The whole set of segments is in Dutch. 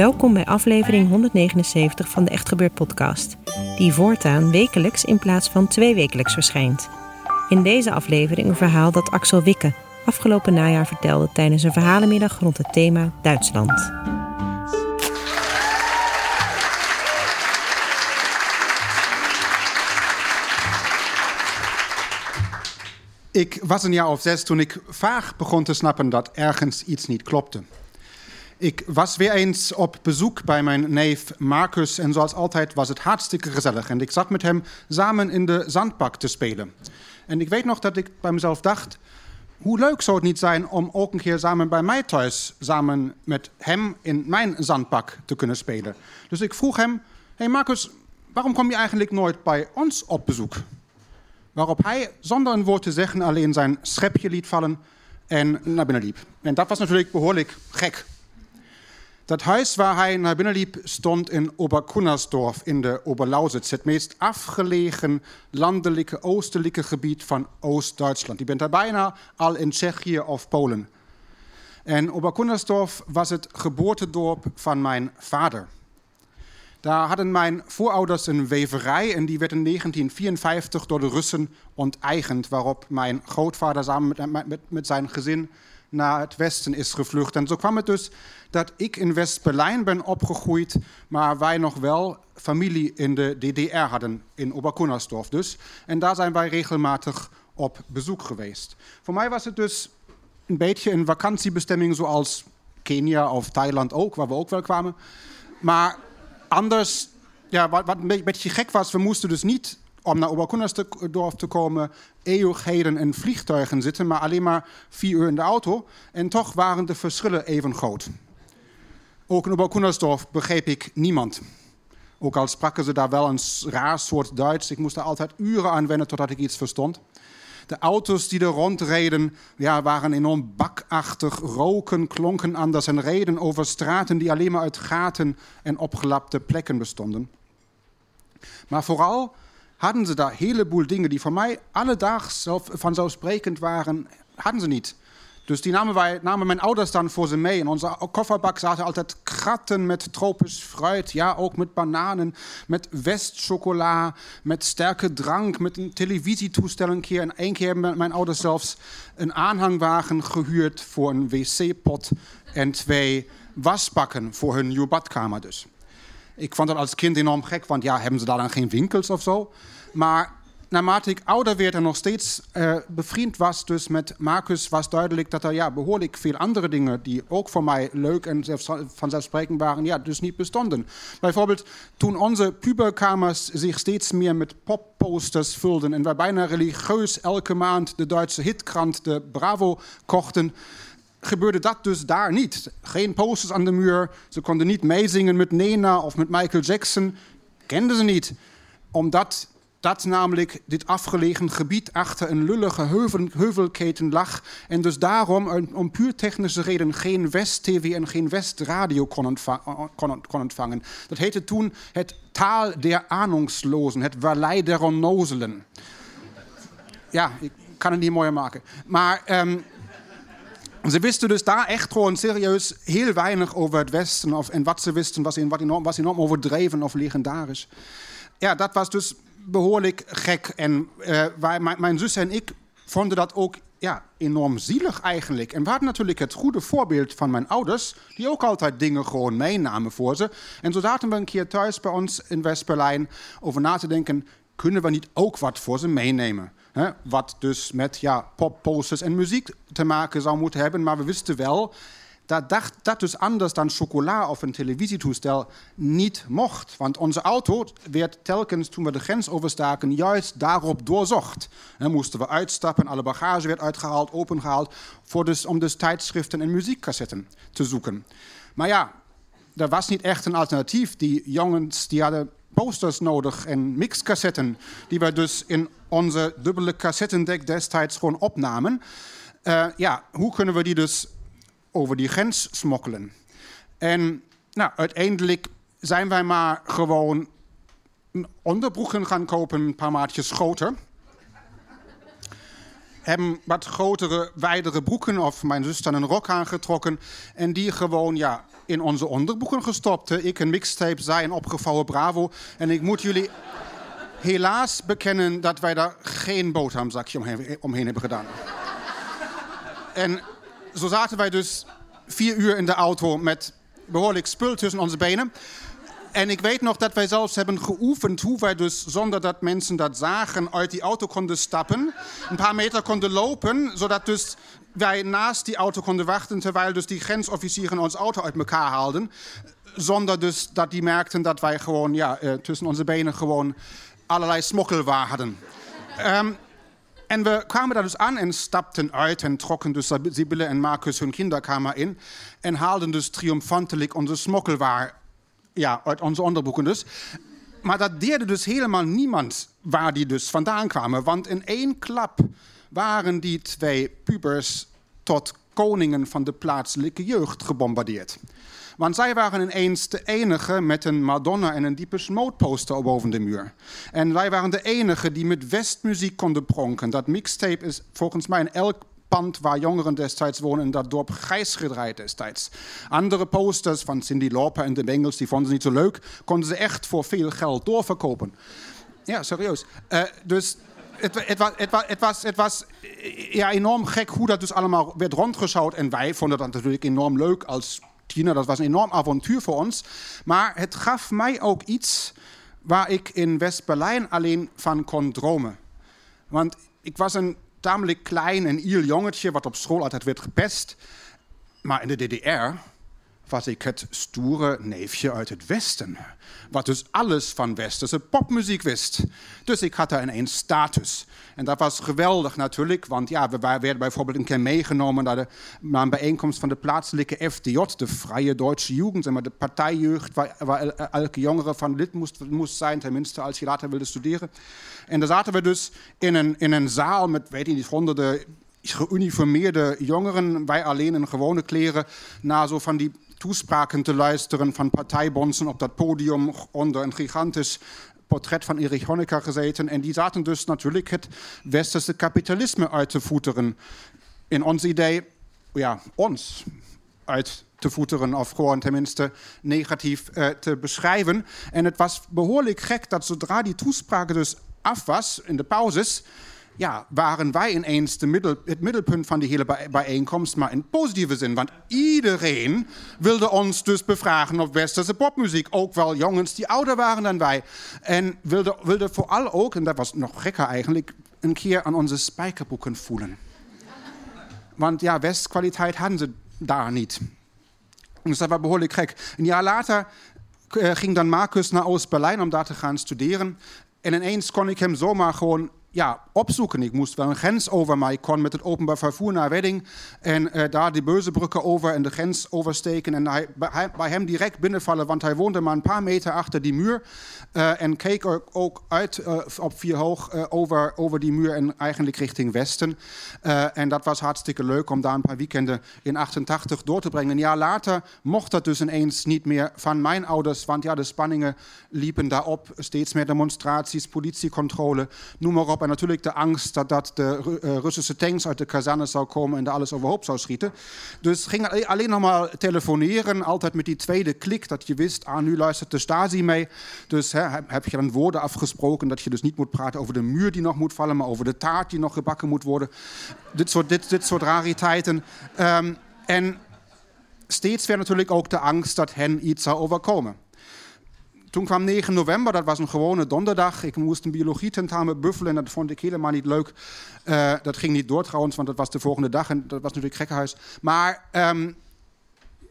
Welkom bij aflevering 179 van de Echt Gebeurd podcast, die voortaan wekelijks in plaats van twee wekelijks verschijnt. In deze aflevering een verhaal dat Axel Wikke afgelopen najaar vertelde tijdens een verhalenmiddag rond het thema Duitsland. Ik was een jaar of zes toen ik vaag begon te snappen dat ergens iets niet klopte. Ik was weer eens op bezoek bij mijn neef Marcus en zoals altijd was het hartstikke gezellig. En ik zat met hem samen in de zandbak te spelen. En ik weet nog dat ik bij mezelf dacht, hoe leuk zou het niet zijn om ook een keer samen bij mij thuis, samen met hem in mijn zandbak te kunnen spelen. Dus ik vroeg hem, hey Marcus, waarom kom je eigenlijk nooit bij ons op bezoek? Waarop hij zonder een woord te zeggen alleen zijn schepje liet vallen en naar binnen liep. En dat was natuurlijk behoorlijk gek. Dat huis waar hij naar binnen liep stond in Oberkunnersdorf in de Oberlausitz, het meest afgelegen landelijke oostelijke gebied van Oost-Duitsland. Je bent daar bijna al in Tsjechië of Polen. En Oberkunnersdorf was het geboortedorp van mijn vader. Daar hadden mijn voorouders een weverij en die werd in 1954 door de Russen onteigend, waarop mijn grootvader samen met, zijn gezin naar het westen is gevlucht. En zo kwam het dus dat ik in West-Berlijn ben opgegroeid, maar wij nog wel familie in de DDR hadden, in Oberkunnersdorf dus. En daar zijn wij regelmatig op bezoek geweest. Voor mij was het dus een beetje een vakantiebestemming zoals Kenia of Thailand ook, waar we ook wel kwamen. Maar anders, ja, wat, wat een beetje gek was, we moesten dus niet om naar Oberkunnersdorf te komen, eeuwigheden in vliegtuigen zitten, maar alleen maar vier uur in de auto. En toch waren de verschillen even groot. Ook in Oberkunnersdorf begreep ik niemand. Ook al spraken ze daar wel een raar soort Duits. Ik moest daar altijd uren aan wennen totdat ik iets verstond. De auto's die er rondreden ja, waren enorm bakachtig, roken, klonken anders en reden over straten die alleen maar uit gaten en opgelapte plekken bestonden. Maar vooral hadden ze daar een heleboel dingen die voor mij alledaags vanzelfsprekend waren, hadden ze niet. Dus die namen, wij, namen mijn ouders dan voor ze mee. In onze kofferbak zaten altijd kratten met tropisch fruit. Ja, ook met bananen, met westchocola, met sterke drank, met een televisietoestel een keer. En één keer hebben mijn ouders zelfs een aanhangwagen gehuurd voor een wc-pot en twee wasbakken voor hun nieuwe badkamer dus. Ik vond dat als kind enorm gek, want ja, hebben ze daar dan geen winkels of zo? Maar naarmate ik ouder werd en nog steeds uh, bevriend was dus met Marcus, was duidelijk dat er ja, behoorlijk veel andere dingen die ook voor mij leuk en vanzelfsprekend waren, ja, dus niet bestonden. Bijvoorbeeld toen onze puberkamers zich steeds meer met popposters vulden en wij bijna religieus elke maand de Duitse hitkrant, de Bravo, kochten gebeurde dat dus daar niet. Geen posters aan de muur. Ze konden niet meezingen met Nena of met Michael Jackson. Kenden ze niet. Omdat dat namelijk dit afgelegen gebied achter een lullige heuvel, heuvelketen lag. En dus daarom om puur technische reden geen West-TV en geen West-radio kon, kon, kon, ontvangen. Dat heette toen het Taal der Ahnungslosen, het Vallei der Onnozelen. Ja, ik kan het niet mooier maken. Maar um, ze wisten dus daar echt gewoon serieus heel weinig over het Westen. Of, en wat ze wisten was, enorm, was enorm overdreven of legendarisch. Ja, dat was dus behoorlijk gek. En uh, mijn, zus en ik vonden dat ook ja, enorm zielig eigenlijk. En we hadden natuurlijk het goede voorbeeld van mijn ouders, die ook altijd dingen gewoon meenamen voor ze. En zo zaten we een keer thuis bij ons in West-Berlijn over na te denken. kunnen we niet ook wat voor ze meenemen? Wat dus met ja, popposters en muziek te maken zou moeten hebben. Maar we wisten wel dat dat, dat dus anders dan chocola of een televisietoestel niet mocht. Want onze auto werd telkens toen we de grens overstaken juist daarop doorzocht. Dan moesten we uitstappen, alle bagage werd uitgehaald, opengehaald, voor dus, om dus tijdschriften en muziekcassetten te zoeken. Maar ja, er was niet echt een alternatief. Die jongens die hadden posters nodig en mixcassetten, die we dus in onze dubbele cassettendek destijds gewoon opnamen. Uh, ja, hoe kunnen we die dus over die grens smokkelen? En nou, uiteindelijk zijn wij maar gewoon onderbroeken gaan kopen, een paar maatjes groter. Hebben wat grotere, wijdere broeken of mijn zus dan een rok aangetrokken. En die gewoon ja, in onze onderbroeken gestopt. Ik een mixtape, zij een opgevouwen Bravo. En ik moet jullie helaas bekennen dat wij daar geen boterhamzakje omheen, omheen hebben gedaan. en zo zaten wij dus vier uur in de auto met behoorlijk spul tussen onze benen. En ik weet nog dat wij zelfs hebben geoefend hoe wij dus zonder dat mensen dat zagen uit die auto konden stappen. Een paar meter konden lopen, zodat dus wij naast die auto konden wachten terwijl dus die grensofficieren ons auto uit elkaar haalden. Zonder dus dat die merkten dat wij gewoon ja, uh, tussen onze benen gewoon allerlei smokkelwaar hadden. Um, en we kwamen daar dus aan en stapten uit en trokken dus Sibylle en Marcus hun kinderkamer in. En haalden dus triomfantelijk onze smokkelwaar ja, uit onze onderbroeken dus. Maar dat deerde dus helemaal niemand waar die dus vandaan kwamen. Want in één klap waren die twee pubers tot koningen van de plaatselijke jeugd gebombardeerd. Want zij waren ineens de enige met een Madonna en een diepe Mode poster boven de muur. En wij waren de enige die met westmuziek konden pronken. Dat mixtape is volgens mij in elk pand waar jongeren destijds wonen in dat dorp grijs gedraaid destijds. Andere posters van Cindy Lauper en de Bengals, die vonden ze niet zo leuk, konden ze echt voor veel geld doorverkopen. Ja, serieus. Uh, dus het, het, was, het, was, het, was, het was ja, enorm gek hoe dat dus allemaal werd rondgeschouwd. En wij vonden dat natuurlijk enorm leuk als tiener. Dat was een enorm avontuur voor ons. Maar het gaf mij ook iets waar ik in West-Berlijn alleen van kon dromen. Want ik was een tamelijk klein en iel jongetje, wat op school altijd werd gepest. Maar in de DDR was ik het stoere neefje uit het Westen. Wat dus alles van westerse popmuziek wist. Dus ik had daar ineens status. En dat was geweldig natuurlijk, want ja, we werden bijvoorbeeld een keer meegenomen naar, de, een bijeenkomst van de plaatselijke FDJ, de Vrije Duitse Jugend, maar de partijjeugd, waar, elke jongere van lid moest, zijn, tenminste als je later wilde studeren. En daar zaten we dus in een, in een zaal met, weet je niet, honderden geuniformeerde jongeren, wij alleen in gewone kleren, naar zo van die toespraken te luisteren van partijbonzen op dat podium onder een gigantisch portret van Erich Honecker gezeten. En die zaten dus natuurlijk het westerse kapitalisme uit te voeteren. In ons idee, ja, ons uit te voeteren of gewoon tenminste negatief uh, te beschrijven. En het was behoorlijk gek dat zodra die toespraak dus af was in de pauzes ja, waren wij ineens de het middelpunt van die hele bijeenkomst, maar in positieve zin. Want iedereen wilde ons dus bevragen op westerse popmuziek. Ook wel jongens die ouder waren dan wij. En wilde, wilde vooral ook, en dat was nog gekker eigenlijk, een keer aan onze spijkerboeken voelen. Want ja, Westkwaliteit hadden ze daar niet. Dus dat was behoorlijk gek. Een jaar later eh, ging dan Marcus naar Oost-Berlijn om daar te gaan studeren. En ineens kon ik hem zomaar gewoon ja, opzoeken. Ik moest wel een grens over, maar ik kon met het openbaar vervoer naar Wedding en uh, daar die Beuzebrücke over en de grens oversteken en hij, bij, hem direct binnenvallen, want hij woonde maar een paar meter achter die muur uh, en keek ook uit uh, op vier hoog over, over die muur en eigenlijk richting westen. en dat was hartstikke leuk om daar een paar weekenden in 88 door te brengen. Een jaar later mocht dat dus ineens niet meer van mijn ouders, want ja, de spanningen liepen daarop, steeds meer demonstraties, politiecontrole, noem maar op. En natuurlijk de angst dat, de uh, Russische tanks uit de kazerne zou komen en daar alles overhoop zou schieten. Dus ging alleen nog maar telefoneren, altijd met die tweede klik, dat je wist, ah, nu luistert de Stasi mee. Dus hè, heb je dan woorden afgesproken dat je dus niet moet praten over de muur die nog moet vallen, maar over de taart die nog gebakken moet worden. Dit soort, dit, dit soort rariteiten. Um, en steeds weer natuurlijk ook de angst dat hen iets zou overkomen toen kwam 9 november, dat was een gewone donderdag. Ik moest een biologie-tentamen buffelen en dat vond ik helemaal niet leuk. Uh, dat ging niet door trouwens, want dat was de volgende dag en dat was natuurlijk gekkenhuis. Maar um,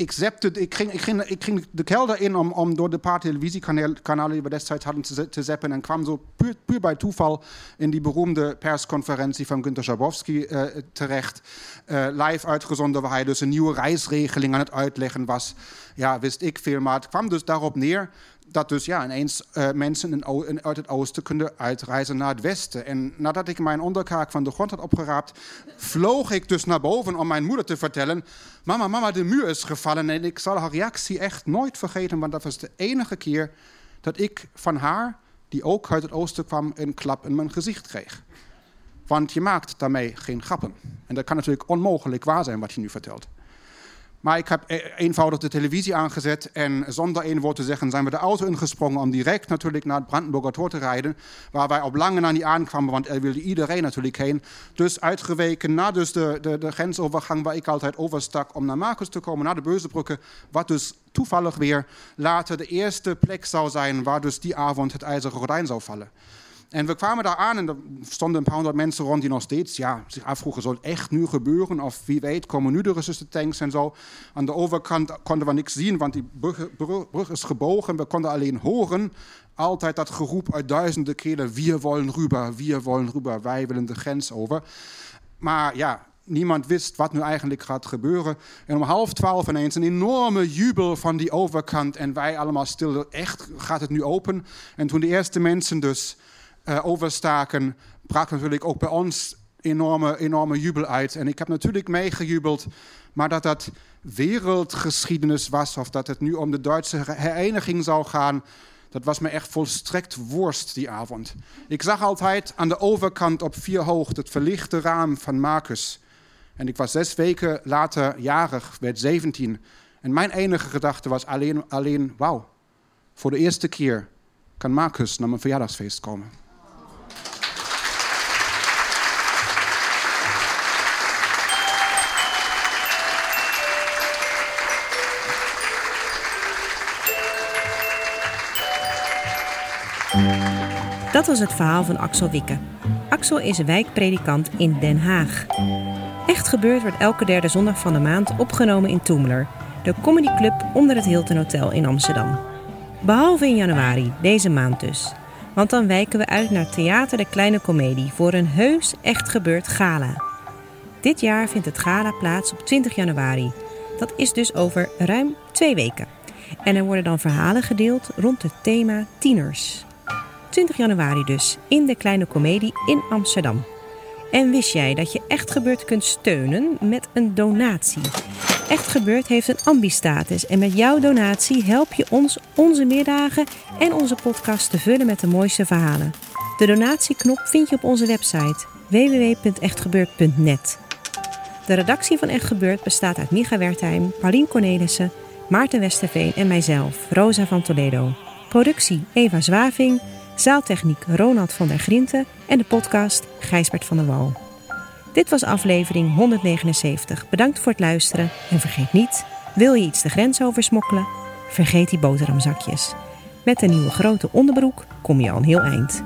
ik, zepte, ik, ging, ik, ging, ik ging de kelder in om, om door de paar televisiekanalen die we destijds hadden te, zeppen en kwam zo puur, bij toeval in die beroemde persconferentie van Günter Schabowski uh, terecht. Uh, live uitgezonden, waar hij dus een nieuwe reisregeling aan het uitleggen was. Ja, wist ik veel, maar het kwam dus daarop neer dat dus ja, ineens uh, mensen in, uit het oosten kunnen uitreizen naar het westen. En nadat ik mijn onderkaak van de grond had opgeraapt, vloog ik dus naar boven om mijn moeder te vertellen: Mama, mama, de muur is gevallen. En ik zal haar reactie echt nooit vergeten, want dat was de enige keer dat ik van haar, die ook uit het oosten kwam, een klap in mijn gezicht kreeg. Want je maakt daarmee geen grappen. En dat kan natuurlijk onmogelijk waar zijn wat je nu vertelt. Maar ik heb e- eenvoudig de televisie aangezet en zonder één woord te zeggen zijn we de auto ingesprongen om direct natuurlijk naar het Brandenburger Tor te rijden. Waar wij op lange na niet aankwamen, want er wilde iedereen natuurlijk heen. Dus uitgeweken naar dus de, de, de grensovergang waar ik altijd overstak om naar Marcus te komen, naar de Beuzebrücke. Wat dus toevallig weer later de eerste plek zou zijn waar dus die avond het ijzeren gordijn zou vallen. En we kwamen daar aan en er stonden een paar honderd mensen rond die nog steeds ja, zich afvroegen: zal het echt nu gebeuren? Of wie weet, komen nu de Russische tanks en zo. Aan de overkant konden we niks zien, want die brug, is gebogen. We konden alleen horen altijd dat geroep uit duizenden kelen: Wir wollen rüber, wir wollen rüber, wij willen de grens over. Maar ja, niemand wist wat nu eigenlijk gaat gebeuren. En om half twaalf ineens een enorme jubel van die overkant. En wij allemaal stil, echt, gaat het nu open? En toen de eerste mensen dus uh, overstaken, brak natuurlijk ook bij ons enorme, enorme jubel uit. En ik heb natuurlijk meegejubeld, maar dat dat wereldgeschiedenis was of dat het nu om de Duitse hereniging zou gaan, dat was me echt volstrekt worst die avond. Ik zag altijd aan de overkant op vier hoog het verlichte raam van Marcus. En ik was zes weken later jarig, werd 17. En mijn enige gedachte was alleen, alleen wauw, voor de eerste keer kan Marcus naar mijn verjaardagsfeest komen. Dat was het verhaal van Axel Wikke. Axel is wijkpredikant in Den Haag. Echt gebeurd wordt elke derde zondag van de maand opgenomen in Toemler, de comedyclub onder het Hilton Hotel in Amsterdam. Behalve in januari, deze maand dus. Want dan wijken we uit naar Theater de Kleine Comedie voor een heus echt gebeurd gala. Dit jaar vindt het gala plaats op 20 januari. Dat is dus over ruim twee weken. En er worden dan verhalen gedeeld rond het thema tieners. 20 januari dus, in de Kleine Comedie in Amsterdam. En wist jij dat je Echt Gebeurd kunt steunen met een donatie? Echt Gebeurd heeft een ambistatus en met jouw donatie help je ons onze middagen en onze podcast te vullen met de mooiste verhalen. De donatieknop vind je op onze website www.echtgebeurd.net. De redactie van Echt Gebeurd bestaat uit Micha Wertheim, Paulien Cornelissen, Maarten Westerveen en mijzelf, Rosa van Toledo. Productie Eva Zwaving, zaaltechniek Ronald van der Grinten en de podcast Gijsbert van der Wal. Dit was aflevering 179. Bedankt voor het luisteren en vergeet niet, wil je iets de grens over smokkelen? Vergeet die boterhamzakjes. Met een nieuwe grote onderbroek kom je al een heel eind.